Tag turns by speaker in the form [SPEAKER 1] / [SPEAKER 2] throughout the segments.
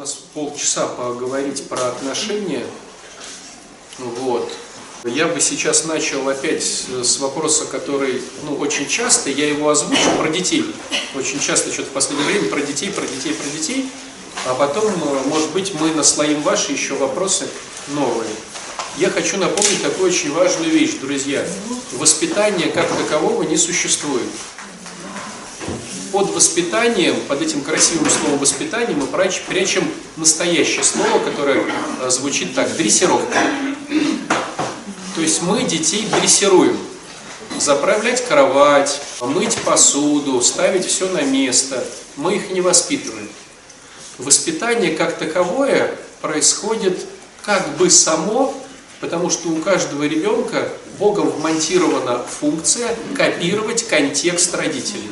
[SPEAKER 1] нас полчаса поговорить про отношения. Вот. Я бы сейчас начал опять с вопроса, который, ну, очень часто, я его озвучу, про детей. Очень часто что-то в последнее время про детей, про детей, про детей. А потом, э, может быть, мы наслоим ваши еще вопросы новые. Я хочу напомнить такую очень важную вещь, друзья. Воспитание как такового не существует. Под воспитанием, под этим красивым словом воспитание мы прячем настоящее слово, которое э, звучит так, дрессировка. То есть мы детей дрессируем. Заправлять кровать, мыть посуду, ставить все на место. Мы их не воспитываем. Воспитание как таковое происходит как бы само, потому что у каждого ребенка Богом вмонтирована функция копировать контекст родителей.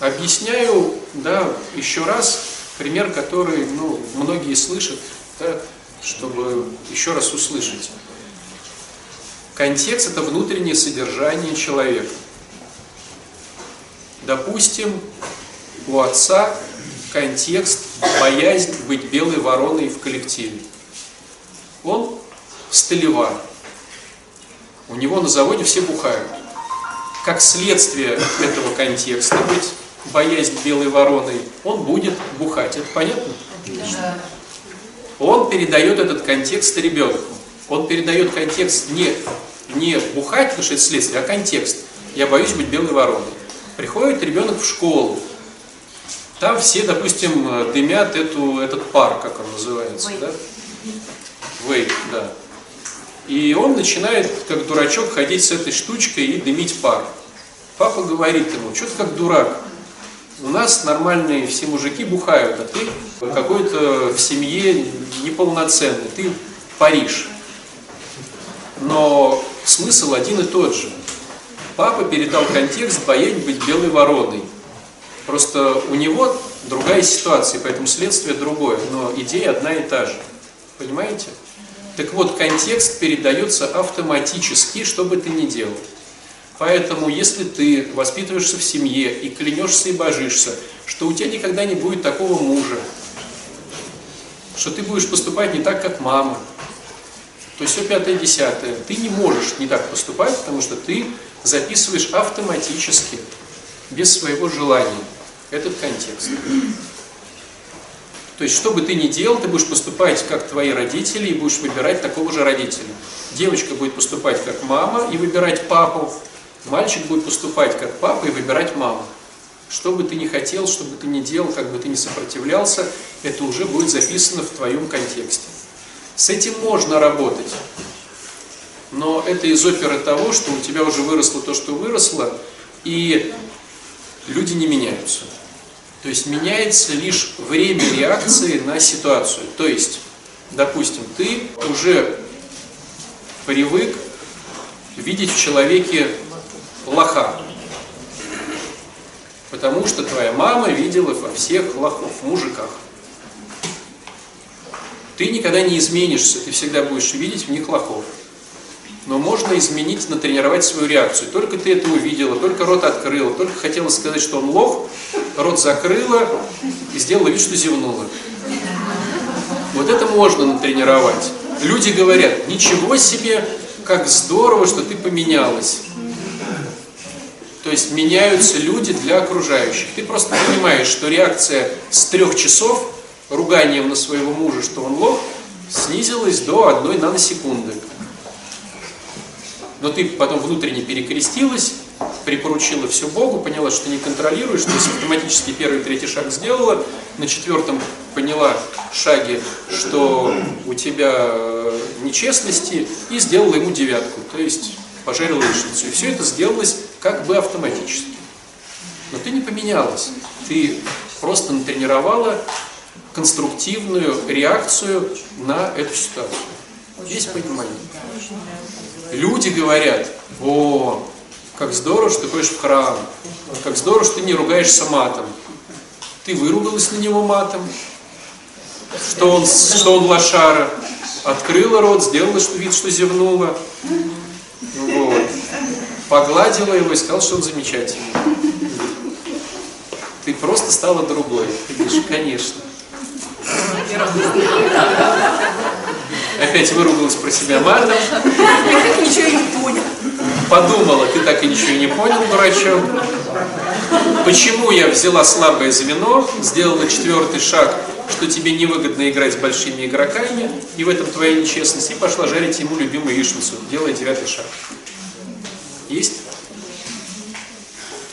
[SPEAKER 1] Объясняю, да, еще раз пример, который, ну, многие слышат, да, чтобы еще раз услышать. Контекст – это внутреннее содержание человека. Допустим, у отца контекст – боязнь быть белой вороной в коллективе. Он столевар. У него на заводе все бухают. Как следствие этого контекста быть боязнь белой вороной, он будет бухать. Это понятно? Он передает этот контекст ребенку. Он передает контекст не, не бухать, потому что это следствие, а контекст. Я боюсь быть белой вороной. Приходит ребенок в школу. Там все, допустим, дымят эту, этот пар, как он называется. Вейп. Да? Вейп, да. И он начинает, как дурачок, ходить с этой штучкой и дымить пар. Папа говорит ему, что ты как дурак? У нас нормальные все мужики бухают, а ты какой-то в семье неполноценный, ты Париж. Но смысл один и тот же. Папа передал контекст боязнь быть белой вороной. Просто у него другая ситуация, поэтому следствие другое, но идея одна и та же. Понимаете? Так вот, контекст передается автоматически, что бы ты ни делал. Поэтому, если ты воспитываешься в семье и клянешься и божишься, что у тебя никогда не будет такого мужа, что ты будешь поступать не так, как мама, то все пятое, десятое, ты не можешь не так поступать, потому что ты записываешь автоматически, без своего желания, этот контекст. То есть, что бы ты ни делал, ты будешь поступать как твои родители и будешь выбирать такого же родителя. Девочка будет поступать как мама и выбирать папу, Мальчик будет поступать как папа и выбирать маму. Что бы ты ни хотел, что бы ты ни делал, как бы ты ни сопротивлялся, это уже будет записано в твоем контексте. С этим можно работать. Но это из оперы того, что у тебя уже выросло то, что выросло, и люди не меняются. То есть меняется лишь время реакции на ситуацию. То есть, допустим, ты уже привык видеть в человеке лоха. Потому что твоя мама видела во всех лохов, мужиках. Ты никогда не изменишься, ты всегда будешь видеть в них лохов. Но можно изменить, натренировать свою реакцию. Только ты это увидела, только рот открыла, только хотела сказать, что он лох, рот закрыла и сделала вид, что зевнула. Вот это можно натренировать. Люди говорят, ничего себе, как здорово, что ты поменялась. То есть меняются люди для окружающих. Ты просто понимаешь, что реакция с трех часов руганием на своего мужа, что он лох, снизилась до одной наносекунды. Но ты потом внутренне перекрестилась, припоручила все Богу, поняла, что не контролируешь, то есть автоматически первый третий шаг сделала, на четвертом поняла шаге, что у тебя э, нечестности, и сделала ему девятку, то есть пожарила яичницу. И все это сделалось как бы автоматически. Но ты не поменялась. Ты просто натренировала конструктивную реакцию на эту ситуацию. Есть понимание? Люди говорят, о, как здорово, что ты ходишь в храм, как здорово, что ты не ругаешься матом. Ты выругалась на него матом, что он, что он лошара, открыла рот, сделала что вид, что зевнула, вот. Погладила его и сказала, что он замечательный. Ты просто стала другой. Ты говоришь, конечно. Опять выругалась про себя матом.
[SPEAKER 2] Ничего не понял.
[SPEAKER 1] Подумала, ты так и ничего не понял, дурачок. Почему я взяла слабое звено, сделала четвертый шаг, что тебе невыгодно играть с большими игроками, и в этом твоя нечестность, и пошла жарить ему любимую яичницу, делая девятый шаг. Есть?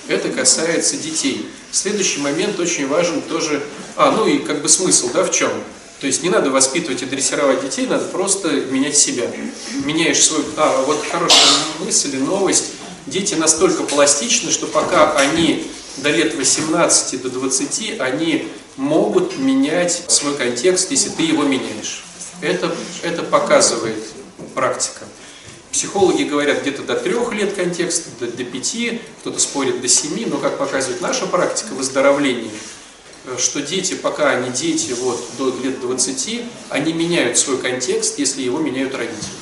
[SPEAKER 1] Это касается детей. Следующий момент очень важен тоже. А, ну и как бы смысл, да, в чем? То есть не надо воспитывать и дрессировать детей, надо просто менять себя. Меняешь свой... А, вот хорошая мысль и новость. Дети настолько пластичны, что пока они до лет 18, до 20, они могут менять свой контекст, если ты его меняешь. Это, это показывает практика. Психологи говорят где-то до трех лет контекст, до, до пяти, кто-то спорит до семи, но как показывает наша практика выздоровления, э, что дети, пока они дети вот, до лет 20, они меняют свой контекст, если его меняют родители.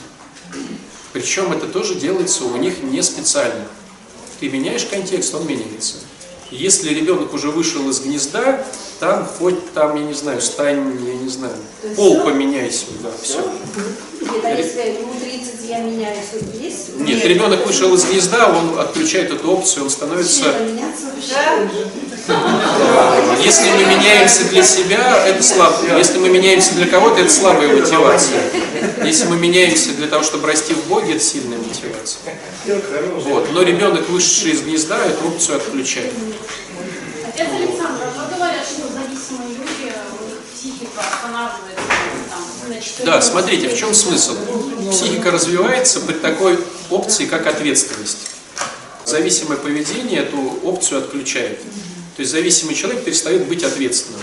[SPEAKER 1] Причем это тоже делается у них не специально. Ты меняешь контекст, он меняется. Если ребенок уже вышел из гнезда, там хоть там, я не знаю, стань, я не знаю, пол поменяй свой, да, все.
[SPEAKER 3] Где-то если ему 30, я меняю свой есть?
[SPEAKER 1] Нет, ребенок вышел из гнезда, он отключает эту опцию, он становится... Если мы меняемся для себя, это слабо. Если мы меняемся для кого-то, это слабая мотивация. Если мы меняемся для того, чтобы расти в Боге, это сильная мотивация. Вот. Но ребенок, вышедший из гнезда, эту опцию отключает.
[SPEAKER 4] Отец Александр, а вы говорят, что зависимые люди, у них психика останавливается там, на 4
[SPEAKER 1] Да, смотрите, в чем смысл? Психика развивается при такой опции, как ответственность. Зависимое поведение эту опцию отключает. То есть зависимый человек перестает быть ответственным.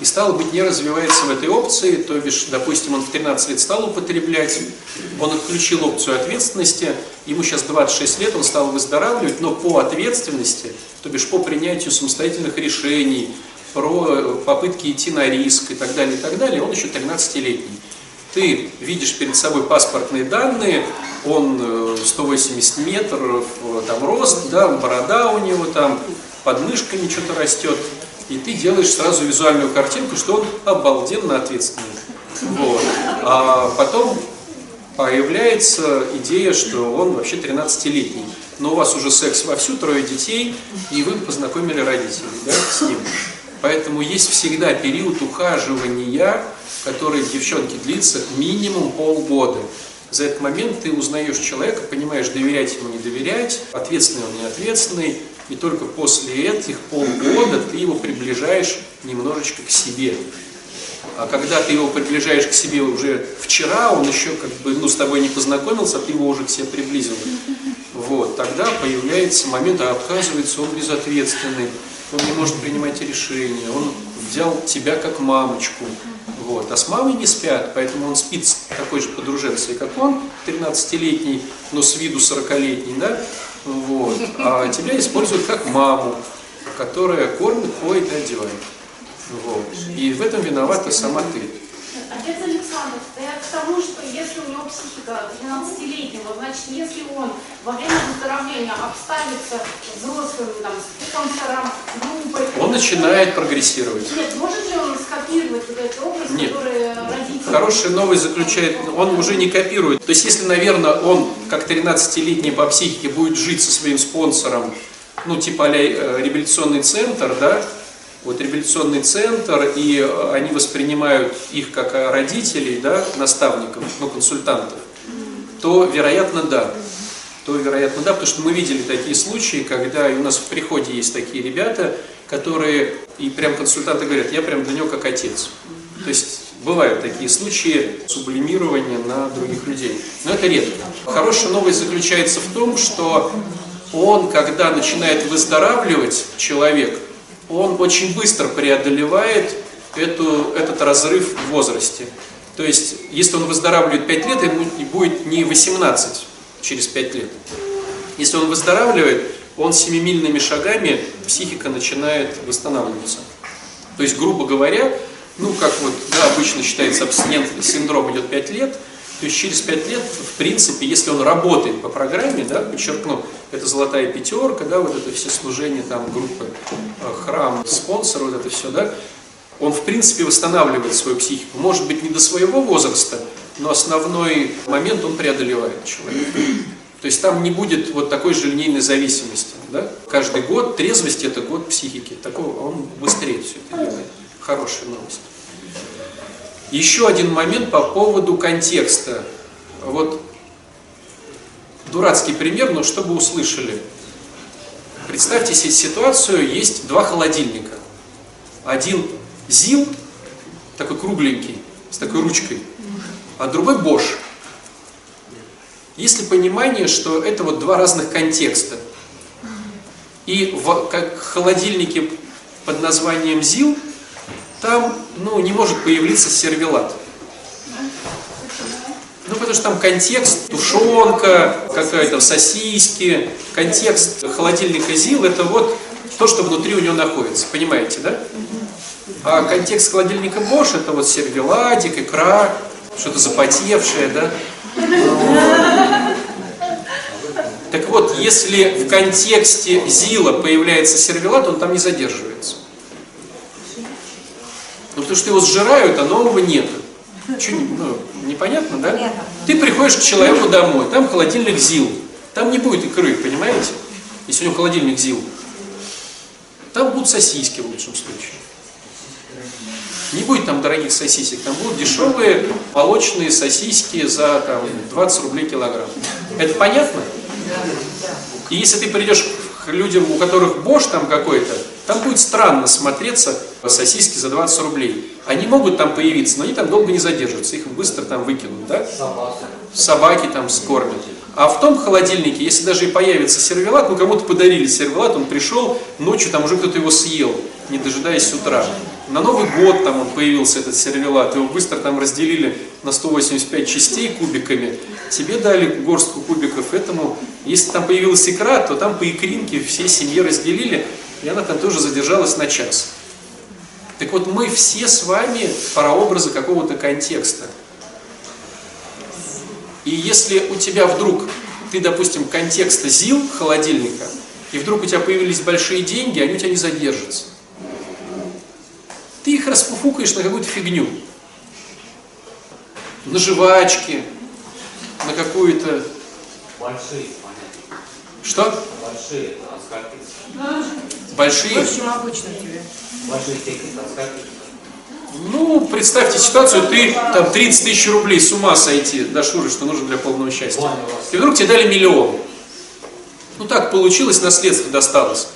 [SPEAKER 1] И стало быть, не развивается в этой опции, то бишь, допустим, он в 13 лет стал употреблять, он отключил опцию ответственности, ему сейчас 26 лет, он стал выздоравливать, но по ответственности, то бишь по принятию самостоятельных решений, про попытки идти на риск и так далее, и так далее, он еще 13-летний. Ты видишь перед собой паспортные данные, он э, 180 метров, э, там рост, да, борода у него там, под мышками что-то растет, и ты делаешь сразу визуальную картинку, что он обалденно ответственный. Вот. А потом появляется идея, что он вообще 13-летний. Но у вас уже секс вовсю, трое детей, и вы познакомили родителей да, с ним. Поэтому есть всегда период ухаживания, который, девчонки, длится минимум полгода. За этот момент ты узнаешь человека, понимаешь, доверять ему, не доверять, ответственный он, не ответственный, и только после этих полгода ты его приближаешь немножечко к себе. А когда ты его приближаешь к себе уже вчера, он еще как бы ну, с тобой не познакомился, а ты его уже к себе приблизил. Вот, тогда появляется момент, а оказывается, он безответственный, он не может принимать решения, он взял тебя как мамочку. Вот. А с мамой не спят, поэтому он спит с такой же подруженцей, как он, 13-летний, но с виду 40-летний, да? Вот. А тебя используют как маму, которая кормит, поет и одевает. Вот. И в этом виновата сама ты.
[SPEAKER 4] Отец Александр, да я к тому, что если у него психика 12-летнего, значит, если он во время выздоровления обставится взрослым, там, спонсором, группой...
[SPEAKER 1] Он начинает прогрессировать.
[SPEAKER 4] Нет, может ли он скопировать вот этот образ,
[SPEAKER 1] Нет.
[SPEAKER 4] который родители...
[SPEAKER 1] Хорошая новость заключает, он уже не копирует. То есть, если, наверное, он, как 13-летний по психике, будет жить со своим спонсором, ну, типа а реабилитационный центр, да, вот реабилитационный центр, и э, они воспринимают их как э, родителей, да, наставников, ну, консультантов, то, вероятно, да. То, вероятно, да, потому что мы видели такие случаи, когда у нас в приходе есть такие ребята, которые, и прям консультанты говорят, я прям для него как отец. То есть бывают такие случаи сублимирования на других людей. Но это редко. Хорошая новость заключается в том, что он, когда начинает выздоравливать, человек, он очень быстро преодолевает эту, этот разрыв в возрасте. То есть, если он выздоравливает 5 лет, ему будет не 18 через 5 лет. Если он выздоравливает, он семимильными шагами, психика начинает восстанавливаться. То есть, грубо говоря, ну, как вот, да, обычно считается абстинентный синдром идет 5 лет, то есть через 5 лет, в принципе, если он работает по программе, да, подчеркну, это золотая пятерка, да, вот это все служение там группы, э, храм, спонсор, вот это все, да, он в принципе восстанавливает свою психику. Может быть, не до своего возраста, но основной момент он преодолевает человек. То есть там не будет вот такой же линейной зависимости. Да? Каждый год трезвость это год психики. Такого он быстрее все это делает. Хорошая новость. Еще один момент по поводу контекста. Вот дурацкий пример, но чтобы услышали. Представьте себе ситуацию, есть два холодильника. Один ЗИЛ, такой кругленький, с такой ручкой, а другой Бош. Есть ли понимание, что это вот два разных контекста? И в как холодильнике под названием ЗИЛ там ну, не может появиться сервелат. Ну, потому что там контекст, тушенка, какая-то сосиски, контекст холодильника ЗИЛ, это вот то, что внутри у него находится, понимаете, да? А контекст холодильника Bosch это вот сервеладик, икра, что-то запотевшее, да? Так вот, если в контексте ЗИЛа появляется сервелат, он там не задерживается. Потому что его сжирают, а нового нет. Что, ну, непонятно, да?
[SPEAKER 3] Понятно.
[SPEAKER 1] Ты приходишь к человеку домой, там холодильник ЗИЛ. Там не будет икры, понимаете? Если у него холодильник ЗИЛ. Там будут сосиски в лучшем случае. Не будет там дорогих сосисек, там будут дешевые молочные сосиски за там, 20 рублей килограмм. Это понятно? И если ты придешь к людям, у которых бош там какой-то, там будет странно смотреться сосиски за 20 рублей. Они могут там появиться, но они там долго не задержатся, их быстро там выкинут, да? Собаки там скормят. А в том холодильнике, если даже и появится сервелат, ну кому-то подарили сервелат, он пришел, ночью там уже кто-то его съел, не дожидаясь утра. На Новый год там он появился, этот сервелат, его быстро там разделили на 185 частей кубиками. Тебе дали горстку кубиков этому. Если там появилась икра, то там по икринке всей семье разделили, и она там тоже задержалась на час. Так вот, мы все с вами прообразы какого-то контекста. И если у тебя вдруг, ты, допустим, контекста ЗИЛ холодильника, и вдруг у тебя появились большие деньги, они у тебя не задержатся. Ты их расфуфукаешь на какую-то фигню. На жвачки, на какую-то...
[SPEAKER 5] Большие, понятно.
[SPEAKER 1] Что?
[SPEAKER 5] Большие, а скольки?
[SPEAKER 1] Большие?
[SPEAKER 2] Больше, чем обычно тебе.
[SPEAKER 1] Ну, представьте ситуацию, ты там 30 тысяч рублей с ума сойти до Шуры, что нужно для полного счастья. И вдруг тебе дали миллион. Ну так получилось, наследство досталось.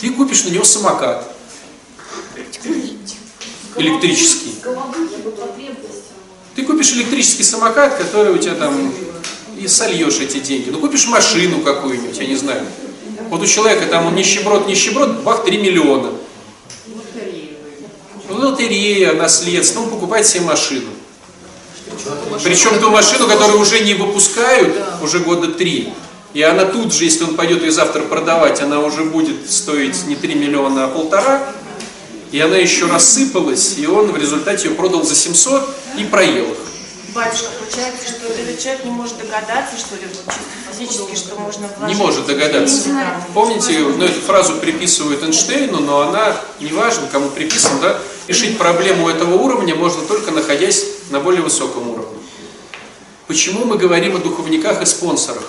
[SPEAKER 1] Ты купишь на него самокат. Электрический. Ты купишь электрический самокат, который у тебя там и сольешь эти деньги. Ну купишь машину какую-нибудь, я не знаю. Вот у человека там он нищеброд, нищеброд, бах, 3 миллиона. Лотерея, наследство, он покупает себе машину. Причем ту машину, которую уже не выпускают уже года три. И она тут же, если он пойдет ее завтра продавать, она уже будет стоить не 3 миллиона, а полтора. И она еще рассыпалась, и он в результате ее продал за 700 и проел их.
[SPEAKER 2] Батюшка, получается, что этот человек не может догадаться, что ли, вот чисто физически, что можно вложить.
[SPEAKER 1] Не может догадаться.
[SPEAKER 2] Да.
[SPEAKER 1] Помните, ну, эту фразу приписывают Эйнштейну, но она, неважно, кому приписан, да, решить проблему этого уровня можно только находясь на более высоком уровне. Почему мы говорим о духовниках и спонсорах?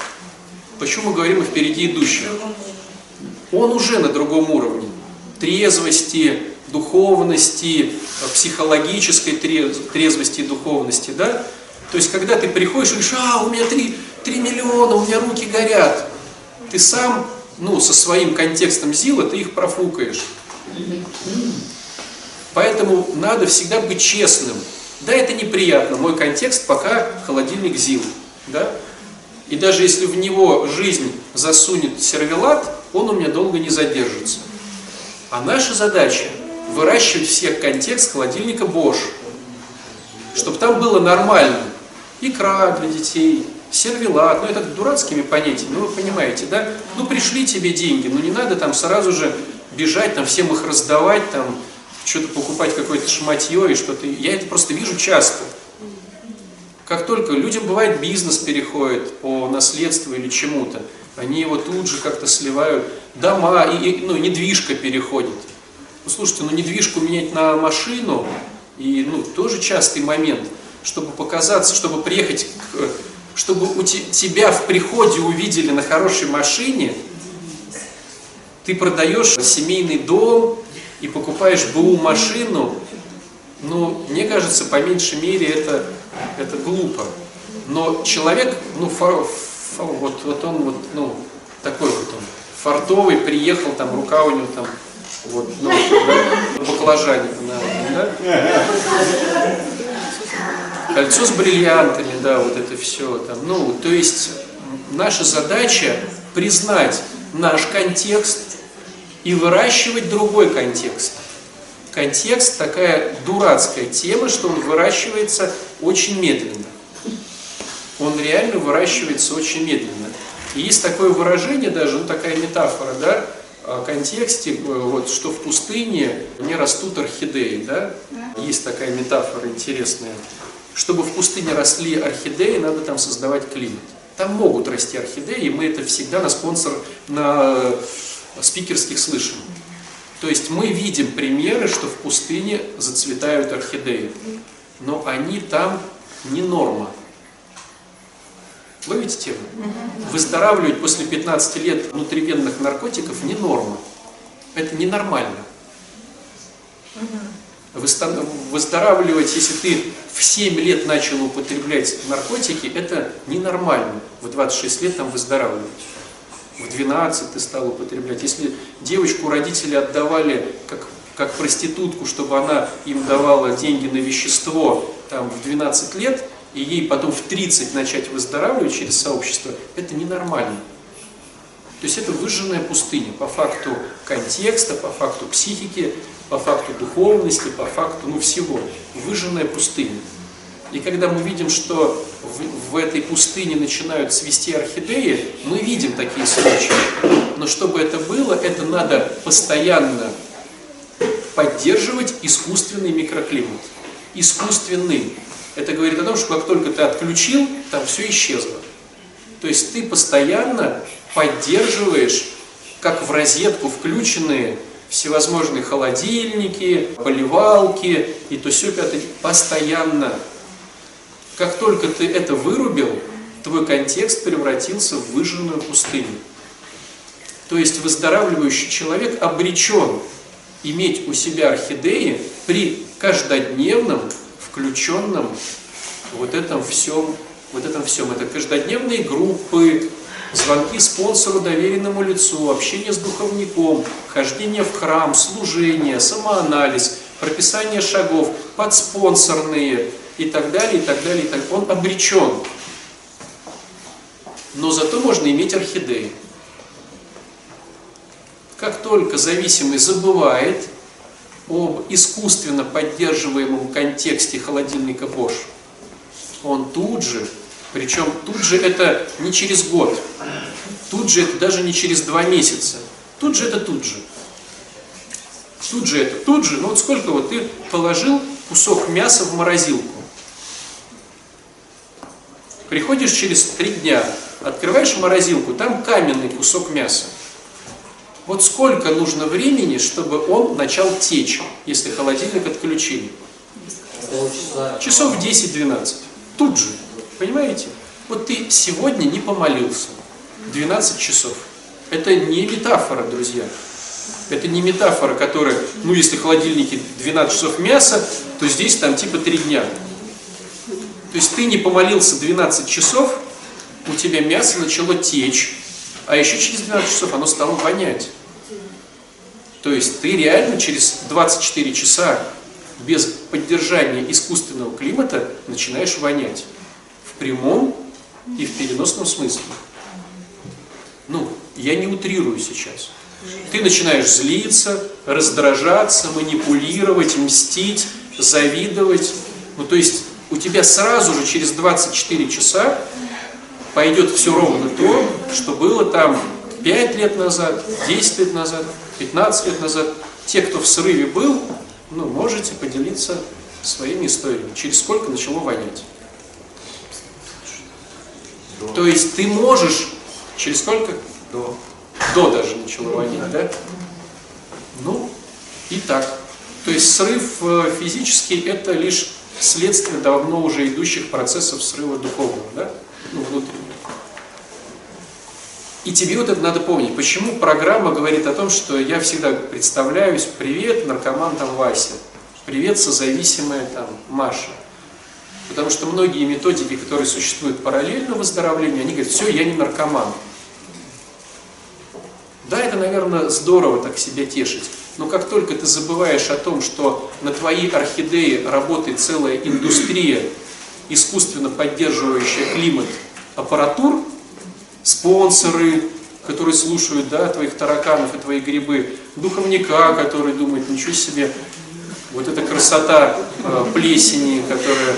[SPEAKER 1] Почему мы говорим о впереди идущих? Он уже на другом уровне. Трезвости, духовности, психологической трез- трезвости и духовности, да? То есть, когда ты приходишь и говоришь, а, у меня 3, 3 миллиона, у меня руки горят, ты сам, ну, со своим контекстом ЗИЛа, ты их профукаешь. Поэтому надо всегда быть честным. Да, это неприятно, мой контекст пока холодильник ЗИЛ, да? И даже если в него жизнь засунет сервелат, он у меня долго не задержится. А наша задача выращивать всех контекст холодильника Bosch, чтобы там было нормально. Икра для детей, сервелат, ну это дурацкими понятиями, ну вы понимаете, да? Ну пришли тебе деньги, ну не надо там сразу же бежать, там всем их раздавать, там что-то покупать какое-то шматье и что-то. Я это просто вижу часто. Как только людям бывает бизнес переходит по наследству или чему-то, они его тут же как-то сливают. Дома, и, и, ну, недвижка переходит. Ну слушайте, ну недвижку менять на машину, и ну тоже частый момент, чтобы показаться, чтобы приехать, к, чтобы у те- тебя в приходе увидели на хорошей машине, ты продаешь семейный дом и покупаешь БУ машину, ну, мне кажется, по меньшей мере это, это глупо. Но человек, ну, фа- фа- вот, вот он вот, ну, такой вот он, фартовый, приехал, там, рука у него там, вот, ну, баклажане, да, да? Кольцо с бриллиантами, да, вот это все там. Ну, то есть наша задача признать наш контекст и выращивать другой контекст. Контекст такая дурацкая тема, что он выращивается очень медленно. Он реально выращивается очень медленно. И есть такое выражение даже, ну такая метафора, да, о контексте, э, вот, что в пустыне не растут орхидеи, да? Есть такая метафора интересная. Чтобы в пустыне росли орхидеи, надо там создавать климат. Там могут расти орхидеи, и мы это всегда на спонсор, на спикерских слышим. То есть мы видим примеры, что в пустыне зацветают орхидеи, но они там не норма. Ловите тему? Выздоравливать после 15 лет внутривенных наркотиков не норма. Это ненормально. Выздоравливать, если ты в 7 лет начал употреблять наркотики, это ненормально. В 26 лет там выздоравливать. В 12 ты стал употреблять. Если девочку родители отдавали как, как проститутку, чтобы она им давала деньги на вещество там, в 12 лет, и ей потом в 30 начать выздоравливать через сообщество, это ненормально. То есть это выжженная пустыня по факту контекста, по факту психики, по факту духовности, по факту ну, всего. Выжженная пустыня. И когда мы видим, что в, в этой пустыне начинают цвести орхидеи, мы видим такие случаи. Но чтобы это было, это надо постоянно поддерживать искусственный микроклимат. Искусственный. Это говорит о том, что как только ты отключил, там все исчезло. То есть ты постоянно поддерживаешь, как в розетку включенные всевозможные холодильники, поливалки и то все пятое, постоянно. Как только ты это вырубил, твой контекст превратился в выжженную пустыню. То есть выздоравливающий человек обречен иметь у себя орхидеи при каждодневном включенном вот этом всем, вот этом всем. Это каждодневные группы, звонки спонсору, доверенному лицу, общение с духовником, хождение в храм, служение, самоанализ, прописание шагов, подспонсорные и так далее, и так далее. И так. Он обречен. Но зато можно иметь орхидеи. Как только зависимый забывает об искусственно поддерживаемом контексте холодильника Bosch, он тут же, причем тут же это не через год, тут же это даже не через два месяца, тут же это тут же. Тут же это, тут же, ну вот сколько вот ты положил кусок мяса в морозилку. Приходишь через три дня, открываешь морозилку, там каменный кусок мяса. Вот сколько нужно времени, чтобы он начал течь, если холодильник отключили? Часов 10-12. Тут же. Понимаете? Вот ты сегодня не помолился. 12 часов. Это не метафора, друзья. Это не метафора, которая, ну, если в холодильнике 12 часов мяса, то здесь там типа 3 дня. То есть ты не помолился 12 часов, у тебя мясо начало течь, а еще через 12 часов оно стало вонять. То есть ты реально через 24 часа без поддержания искусственного климата начинаешь вонять. Прямом и в переносном смысле. Ну, я не утрирую сейчас. Ты начинаешь злиться, раздражаться, манипулировать, мстить, завидовать. Ну, то есть у тебя сразу же через 24 часа пойдет все ровно то, что было там 5 лет назад, 10 лет назад, 15 лет назад. Те, кто в срыве был, ну, можете поделиться своими историями, через сколько начало вонять. То есть ты можешь, через сколько?
[SPEAKER 5] До.
[SPEAKER 1] До даже начало вонять, да? Ну, И так. То есть срыв э, физический – это лишь следствие давно уже идущих процессов срыва духовного, да? Ну, внутреннего. И тебе вот это надо помнить. Почему программа говорит о том, что я всегда представляюсь, привет, наркоман там Вася, привет, созависимая там Маша. Потому что многие методики, которые существуют параллельно выздоровлению, они говорят, все, я не наркоман. Да, это, наверное, здорово так себя тешить. Но как только ты забываешь о том, что на твоей орхидее работает целая индустрия, искусственно поддерживающая климат аппаратур, спонсоры, которые слушают да, твоих тараканов и твои грибы, духовника, который думает, ничего себе, вот эта красота э, плесени, которая,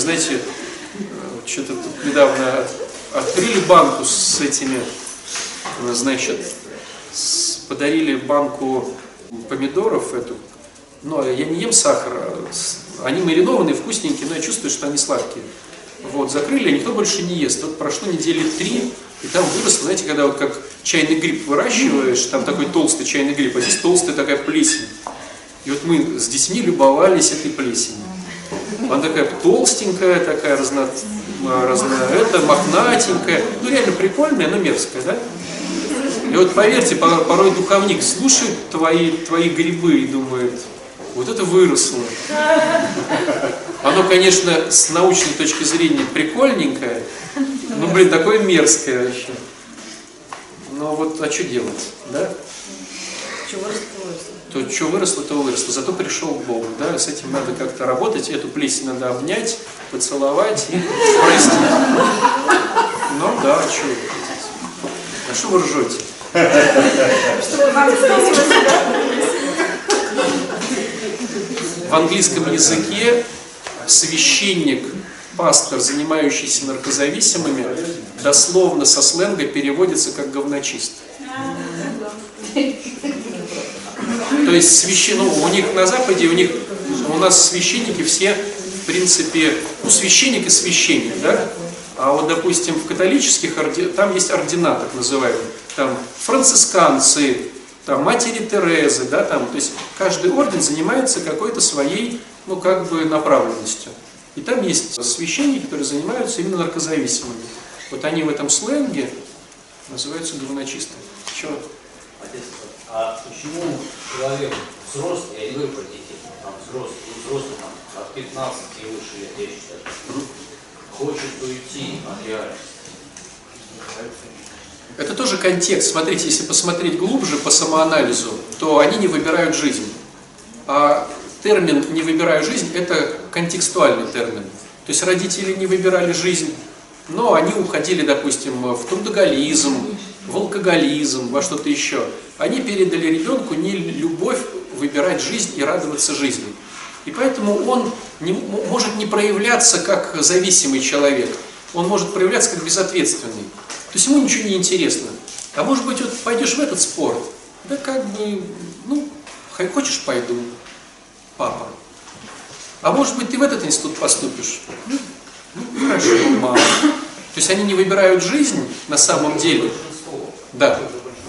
[SPEAKER 1] знаете, э, что-то тут недавно открыли банку с этими, э, значит, подарили банку помидоров эту, но я не ем сахара, они маринованные, вкусненькие, но я чувствую, что они сладкие. Вот, закрыли, а никто больше не ест. Вот прошло недели три, и там выросло, знаете, когда вот как чайный гриб выращиваешь, там такой толстый чайный гриб, а здесь толстая такая плесень. И вот мы с детьми любовались этой плесенью. Она такая толстенькая, такая разно, разно это, мохнатенькая. Ну, реально прикольная, но мерзкая, да? И вот поверьте, порой духовник слушает твои, твои грибы и думает, вот это выросло. Оно, конечно, с научной точки зрения прикольненькое, но, блин, такое мерзкое вообще. Но вот, а что делать, да?
[SPEAKER 2] Что выросло, то
[SPEAKER 1] что выросло, то выросло. Зато пришел к Богу, да? С этим надо как-то работать, эту плесень надо обнять, поцеловать и простить. Ну да, а что вы хотите? А что вы ржете? В английском языке священник, пастор, занимающийся наркозависимыми, дословно со сленга переводится как говночист. То есть священ... ну, у них на Западе, у них у нас священники все, в принципе, ну, священник и священник, да? А вот, допустим, в католических там есть ордена, так называемые, там францисканцы, там матери Терезы, да, там, то есть каждый орден занимается какой-то своей, ну, как бы направленностью. И там есть священники, которые занимаются именно наркозависимыми. Вот они в этом сленге называются говночистыми. Чего?
[SPEAKER 5] Отец, а почему человек взрослый, я не говорю про детей, там взрослый, взрослый там, от 15 и выше лет, я считаю, хочет уйти от реальности?
[SPEAKER 1] Это тоже контекст. Смотрите, если посмотреть глубже по самоанализу, то они не выбирают жизнь. А термин «не выбираю жизнь» – это контекстуальный термин. То есть родители не выбирали жизнь, но они уходили, допустим, в трудоголизм, в алкоголизм, во что-то еще. Они передали ребенку не любовь выбирать жизнь и радоваться жизни. И поэтому он не, может не проявляться как зависимый человек, он может проявляться как безответственный. То есть ему ничего не интересно. А может быть, вот пойдешь в этот спорт, да как бы, ну, хочешь пойду, папа. А может быть, ты в этот институт поступишь? Ну, ну хорошо, мама. То есть они не выбирают жизнь на самом деле. Да.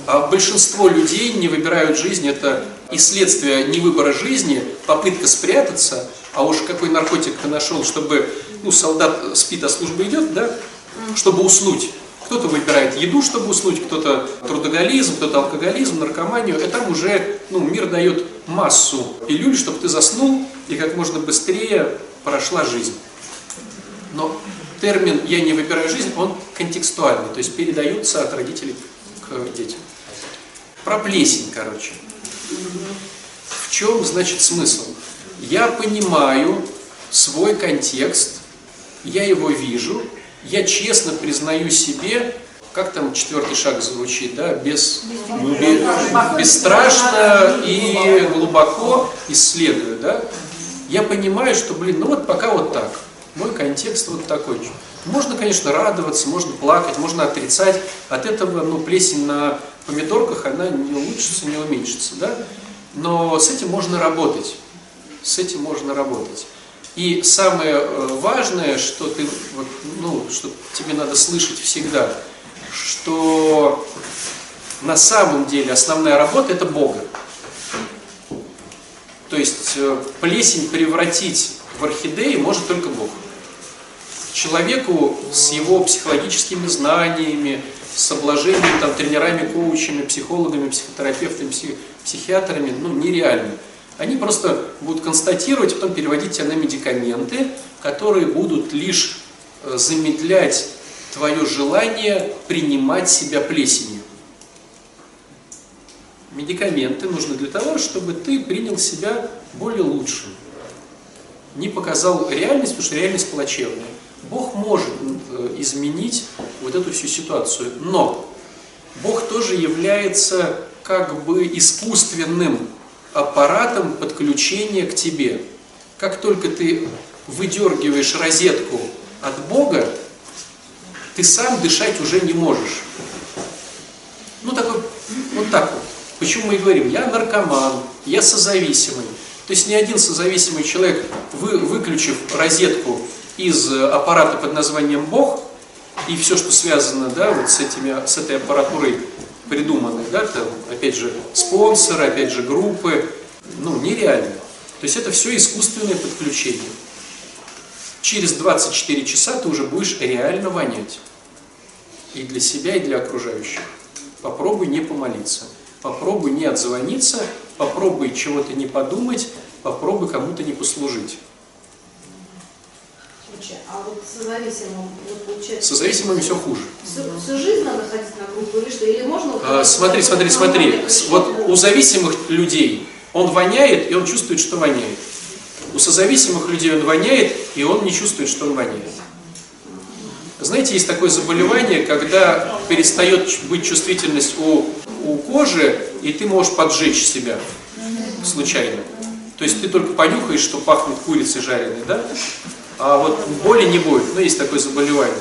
[SPEAKER 1] А большинство людей не выбирают жизнь, это и следствие невыбора жизни, попытка спрятаться, а уж какой наркотик ты нашел, чтобы, ну, солдат спит, а служба идет, да, чтобы уснуть. Кто-то выбирает еду, чтобы уснуть, кто-то трудоголизм, кто-то алкоголизм, наркоманию. И там уже ну, мир дает массу пилюль, чтобы ты заснул и как можно быстрее прошла жизнь. Но термин «я не выбираю жизнь», он контекстуальный, то есть передается от родителей к детям. Про плесень, короче. В чем, значит, смысл? Я понимаю свой контекст, я его вижу, я честно признаю себе, как там четвертый шаг звучит, да, без, без, бесстрашно и глубоко исследую, да, я понимаю, что, блин, ну вот пока вот так, мой контекст вот такой. Можно, конечно, радоваться, можно плакать, можно отрицать, от этого, ну, плесень на помидорках, она не улучшится, не уменьшится, да, но с этим можно работать, с этим можно работать. И самое э, важное, что ты, вот, ну, что тебе надо слышать всегда, что на самом деле основная работа это Бога. То есть э, плесень превратить в орхидеи может только Бог. Человеку с его психологическими знаниями, с обложением там, тренерами, коучами, психологами, психотерапевтами, псих- психиатрами, ну, нереально. Они просто будут констатировать, потом переводить тебя на медикаменты, которые будут лишь э, замедлять твое желание принимать себя плесенью. Медикаменты нужны для того, чтобы ты принял себя более лучшим. Не показал реальность, потому что реальность плачевная. Бог может э, изменить вот эту всю ситуацию, но Бог тоже является как бы искусственным аппаратом подключения к тебе. Как только ты выдергиваешь розетку от Бога, ты сам дышать уже не можешь. Ну, такой, вот так вот. Почему мы и говорим, я наркоман, я созависимый. То есть ни один созависимый человек, вы, выключив розетку из э, аппарата под названием Бог, и все, что связано да, вот с, этими, с этой аппаратурой придуманной, да, там, опять же, спонсоры, опять же, группы, ну, нереально. То есть это все искусственное подключение. Через 24 часа ты уже будешь реально вонять. И для себя, и для окружающих. Попробуй не помолиться. Попробуй не отзвониться, попробуй чего-то не подумать, попробуй кому-то не послужить.
[SPEAKER 3] Слушай, а вот получается...
[SPEAKER 1] Все хуже.
[SPEAKER 3] Всю, всю жизнь надо ходить на группу или что? Или можно...
[SPEAKER 1] А, Смотри, смотри, смотри. Вот у зависимых людей он воняет, и он чувствует, что воняет. У созависимых людей он воняет, и он не чувствует, что он воняет. Знаете, есть такое заболевание, когда перестает быть чувствительность у, у кожи, и ты можешь поджечь себя случайно. То есть ты только понюхаешь, что пахнет курицей жареной, да? А вот боли не будет. Ну, есть такое заболевание.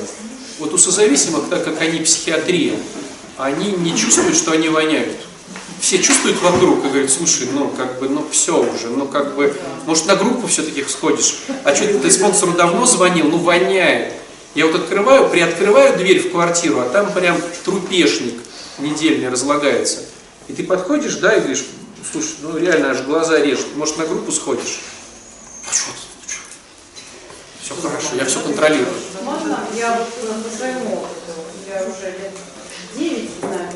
[SPEAKER 1] Вот у созависимых, так как они психиатрия, они не чувствуют, что они воняют. Все чувствуют вокруг и говорят, слушай, ну как бы, ну все уже, ну как бы, может на группу все-таки сходишь, а что ты спонсору давно звонил, ну воняет. Я вот открываю, приоткрываю дверь в квартиру, а там прям трупешник недельный разлагается. И ты подходишь, да, и говоришь, слушай, ну реально аж глаза режут, может на группу сходишь? Ты? Все хорошо, я все контролирую.
[SPEAKER 6] Можно? Я э, по своему опыту, я уже лет 9 знаю,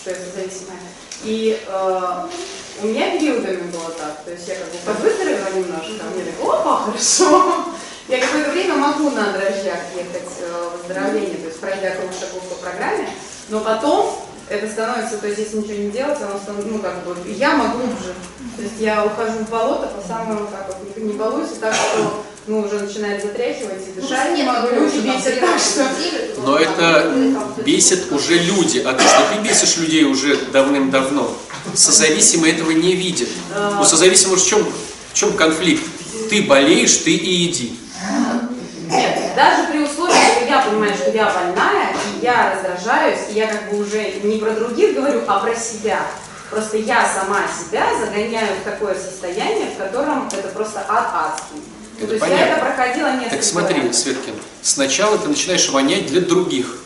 [SPEAKER 6] что я созависимая. И э, у меня периодами было так. То есть я как бы подвыздоровела немножко, а мне так, опа, хорошо. Я какое-то время могу на дрожжах ехать э, в выздоровление, то есть пройдя круг шагов по программе, но потом это становится, то есть если ничего не делать, оно становится, ну как бы, яма глубже. То есть я ухожу в болото по самому, так вот, не, не балуюсь, и так что, ну, уже начинает затряхивать, и дышать не могу, люди бесят так, что...
[SPEAKER 1] Но это бесит уже люди, а то, что ты бесишь людей уже давным-давно, созависимые этого не видят. У созависимых в чем, в чем конфликт? Ты болеешь, ты и иди.
[SPEAKER 6] Нет, даже при условии, что я понимаю, что я больная, и я раздражаюсь, и я как бы уже не про других говорю, а про себя. Просто я сама себя загоняю в такое состояние, в котором это просто ад адский.
[SPEAKER 1] Это
[SPEAKER 6] то есть
[SPEAKER 1] понятно.
[SPEAKER 6] я это проходила несколько
[SPEAKER 1] Так смотри,
[SPEAKER 6] раз.
[SPEAKER 1] Светкин, сначала ты начинаешь вонять для других.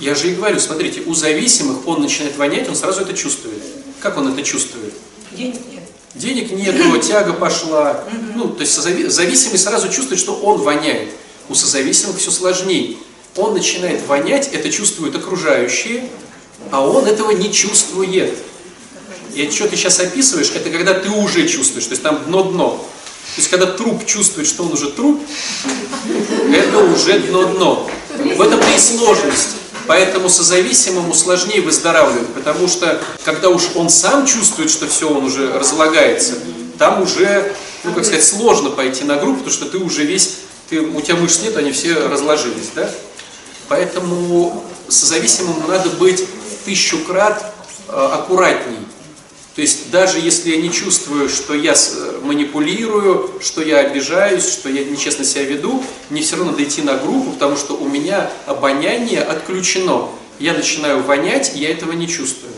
[SPEAKER 1] Я же и говорю, смотрите, у зависимых он начинает вонять, он сразу это чувствует. Как он это чувствует?
[SPEAKER 2] Денег нет.
[SPEAKER 1] Денег нету, тяга пошла. Ну, то есть зависимый сразу чувствует, что он воняет. У созависимых все сложнее. Он начинает вонять, это чувствуют окружающие, а он этого не чувствует. И что ты сейчас описываешь, это когда ты уже чувствуешь, то есть там дно-дно. То есть когда труп чувствует, что он уже труп, это уже дно-дно. В этом-то и сложность. Поэтому созависимому сложнее выздоравливать, потому что когда уж он сам чувствует, что все, он уже разлагается, там уже, ну как сказать, сложно пойти на группу, потому что ты уже весь, ты, у тебя мышц нет, они все разложились, да? Поэтому созависимому надо быть в тысячу крат э, аккуратней. То есть даже если я не чувствую, что я э, манипулирую, что я обижаюсь, что я нечестно себя веду, мне все равно надо идти на группу, потому что у меня обоняние отключено. Я начинаю вонять, и я этого не чувствую.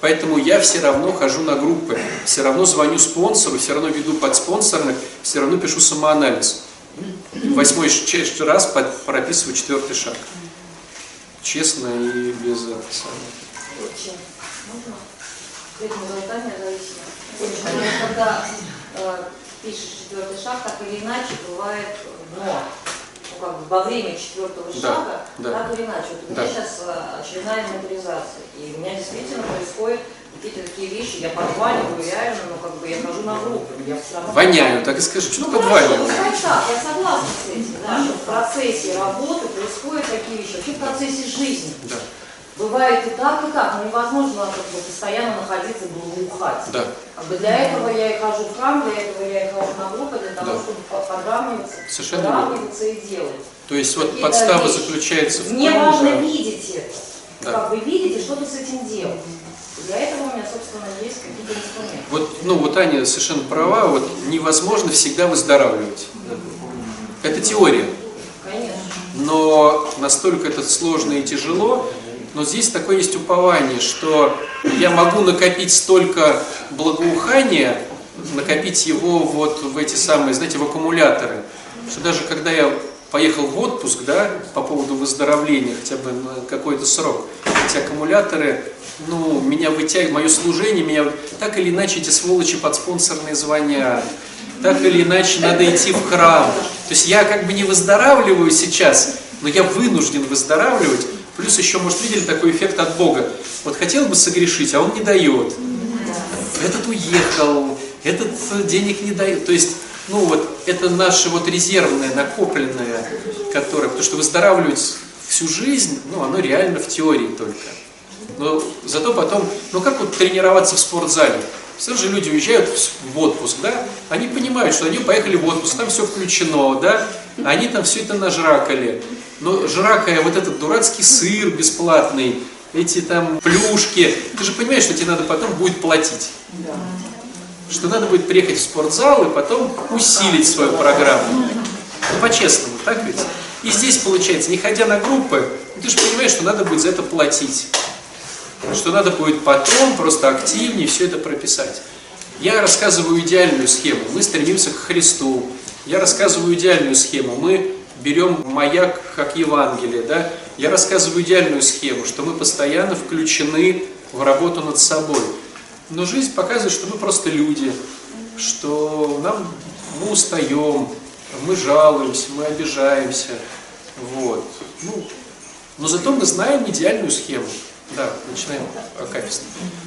[SPEAKER 1] Поэтому я все равно хожу на группы, все равно звоню спонсору, все равно веду подспонсорных, все равно пишу самоанализ. Восьмой раз под- прописываю четвертый шаг. Честно и без самого.
[SPEAKER 3] Можно? Поэтому глотание зависимое.
[SPEAKER 7] Потому что когда э, пишешь четвертый шаг, так или иначе бывает но. Ну, как бы во время четвертого
[SPEAKER 1] Да,
[SPEAKER 7] шага,
[SPEAKER 1] да.
[SPEAKER 7] так или иначе. Вот у меня
[SPEAKER 1] Да.
[SPEAKER 7] сейчас очередная инвентаризация. И у меня действительно происходят какие-то такие вещи, я подваливаю реально, ну как бы я хожу на группы, я все равно...
[SPEAKER 1] Воняю, так и скажи, что
[SPEAKER 7] Ну
[SPEAKER 1] подваливаешь.
[SPEAKER 7] пускай так, я согласна с этим, да, что в процессе работы происходят такие вещи, вообще в процессе жизни.
[SPEAKER 1] Да,
[SPEAKER 7] Бывает и так, и так, но невозможно как бы, постоянно находиться благоухать.
[SPEAKER 1] да.
[SPEAKER 7] Как бы для этого я и хожу в храм, для этого я и хожу на группы, для того,
[SPEAKER 1] Да.
[SPEAKER 7] чтобы по- подравниваться,
[SPEAKER 1] Совершенно
[SPEAKER 7] подравниваться и делать.
[SPEAKER 1] То есть вот
[SPEAKER 7] Какие-то
[SPEAKER 1] подстава
[SPEAKER 7] вещи.
[SPEAKER 1] заключается в
[SPEAKER 7] Мне
[SPEAKER 1] том,
[SPEAKER 7] важно
[SPEAKER 1] да.
[SPEAKER 7] видеть это.
[SPEAKER 1] Да.
[SPEAKER 7] Как вы видите, что-то с этим делать. Для этого у меня, собственно, есть какие-то инструменты.
[SPEAKER 1] Вот, ну вот Аня совершенно права, вот невозможно всегда выздоравливать. Это теория,
[SPEAKER 7] Конечно.
[SPEAKER 1] но настолько это сложно и тяжело, но здесь такое есть упование, что я могу накопить столько благоухания, накопить его вот в эти самые, знаете, в аккумуляторы, что даже когда я поехал в отпуск, да, по поводу выздоровления хотя бы на какой-то срок, эти аккумуляторы, ну, меня вытягивают, мое служение, меня так или иначе эти сволочи под спонсорные звонят, так или иначе надо идти в храм. То есть я как бы не выздоравливаю сейчас, но я вынужден выздоравливать. Плюс еще, может, видели такой эффект от Бога. Вот хотел бы согрешить, а он не дает. Этот уехал, этот денег не дает. То есть, ну вот, это наше вот резервное, накопленное, которое, потому что выздоравливать всю жизнь, ну, оно реально в теории только. Но зато потом, ну как вот тренироваться в спортзале? Все же люди уезжают в отпуск, да? Они понимают, что они поехали в отпуск, там все включено, да? Они там все это нажракали. Но жракая вот этот дурацкий сыр бесплатный, эти там плюшки, ты же понимаешь, что тебе надо потом будет платить. Что надо будет приехать в спортзал и потом усилить свою программу. Ну, по-честному, так ведь? И здесь получается, не ходя на группы, ты же понимаешь, что надо будет за это платить. Что надо будет потом просто активнее все это прописать. Я рассказываю идеальную схему. Мы стремимся к Христу. Я рассказываю идеальную схему. Мы берем маяк как Евангелие. Да? Я рассказываю идеальную схему, что мы постоянно включены в работу над собой. Но жизнь показывает, что мы просто люди, что нам мы устаем, мы жалуемся, мы обижаемся. Вот. Ну, но зато мы знаем идеальную схему. Да, начинаем акафист.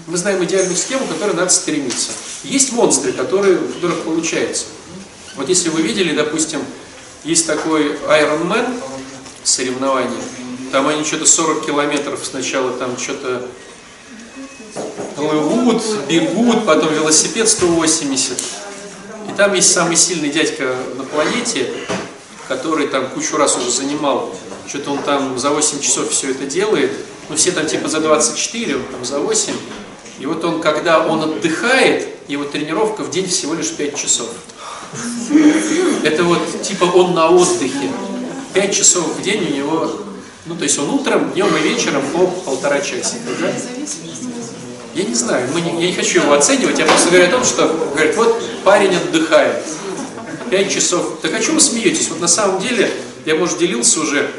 [SPEAKER 1] Мы знаем идеальную схему, к которой надо стремиться. Есть монстры, которые, у которых получается. Вот если вы видели, допустим, есть такой Iron Man соревнование, там они что-то 40 километров сначала там что-то плывут, бегут, потом велосипед 180. И там есть самый сильный дядька на планете, который там кучу раз уже занимал, что-то он там за 8 часов все это делает, ну все там типа за 24, он там за 8. И вот он, когда он отдыхает, его тренировка в день всего лишь 5 часов. Это вот типа он на отдыхе. 5 часов в день у него, ну то есть он утром, днем и вечером по полтора часика. Да? Я не знаю, мы не- я не хочу его оценивать, я просто говорю о том, что, говорят, вот парень отдыхает, пять часов. Так о чем вы смеетесь? Вот на самом деле, я, может, делился уже,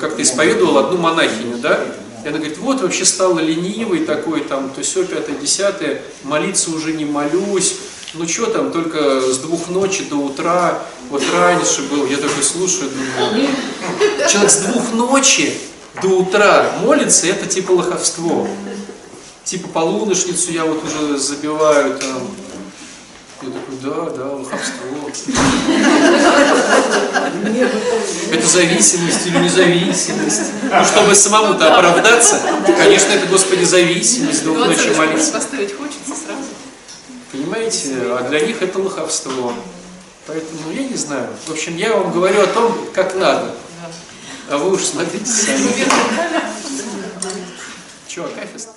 [SPEAKER 1] как-то исповедовал одну монахиню, да? И она говорит, вот вообще стала ленивой такой, там, то все, пятое, десятое, молиться уже не молюсь, ну что там, только с двух ночи до утра, вот раньше был, я такой слушаю, думаю, человек с двух ночи до утра молится, это типа лоховство типа полуношницу я вот уже забиваю там. Я такой, да, да, лоховство. Это зависимость или независимость? Ну, чтобы самому-то оправдаться, конечно, это, Господи, зависимость, двух ночи молиться.
[SPEAKER 2] поставить хочется сразу.
[SPEAKER 1] Понимаете? А для них это лоховство. Поэтому, я не знаю. В общем, я вам говорю о том, как надо. А вы уж смотрите сами. Че, акафист?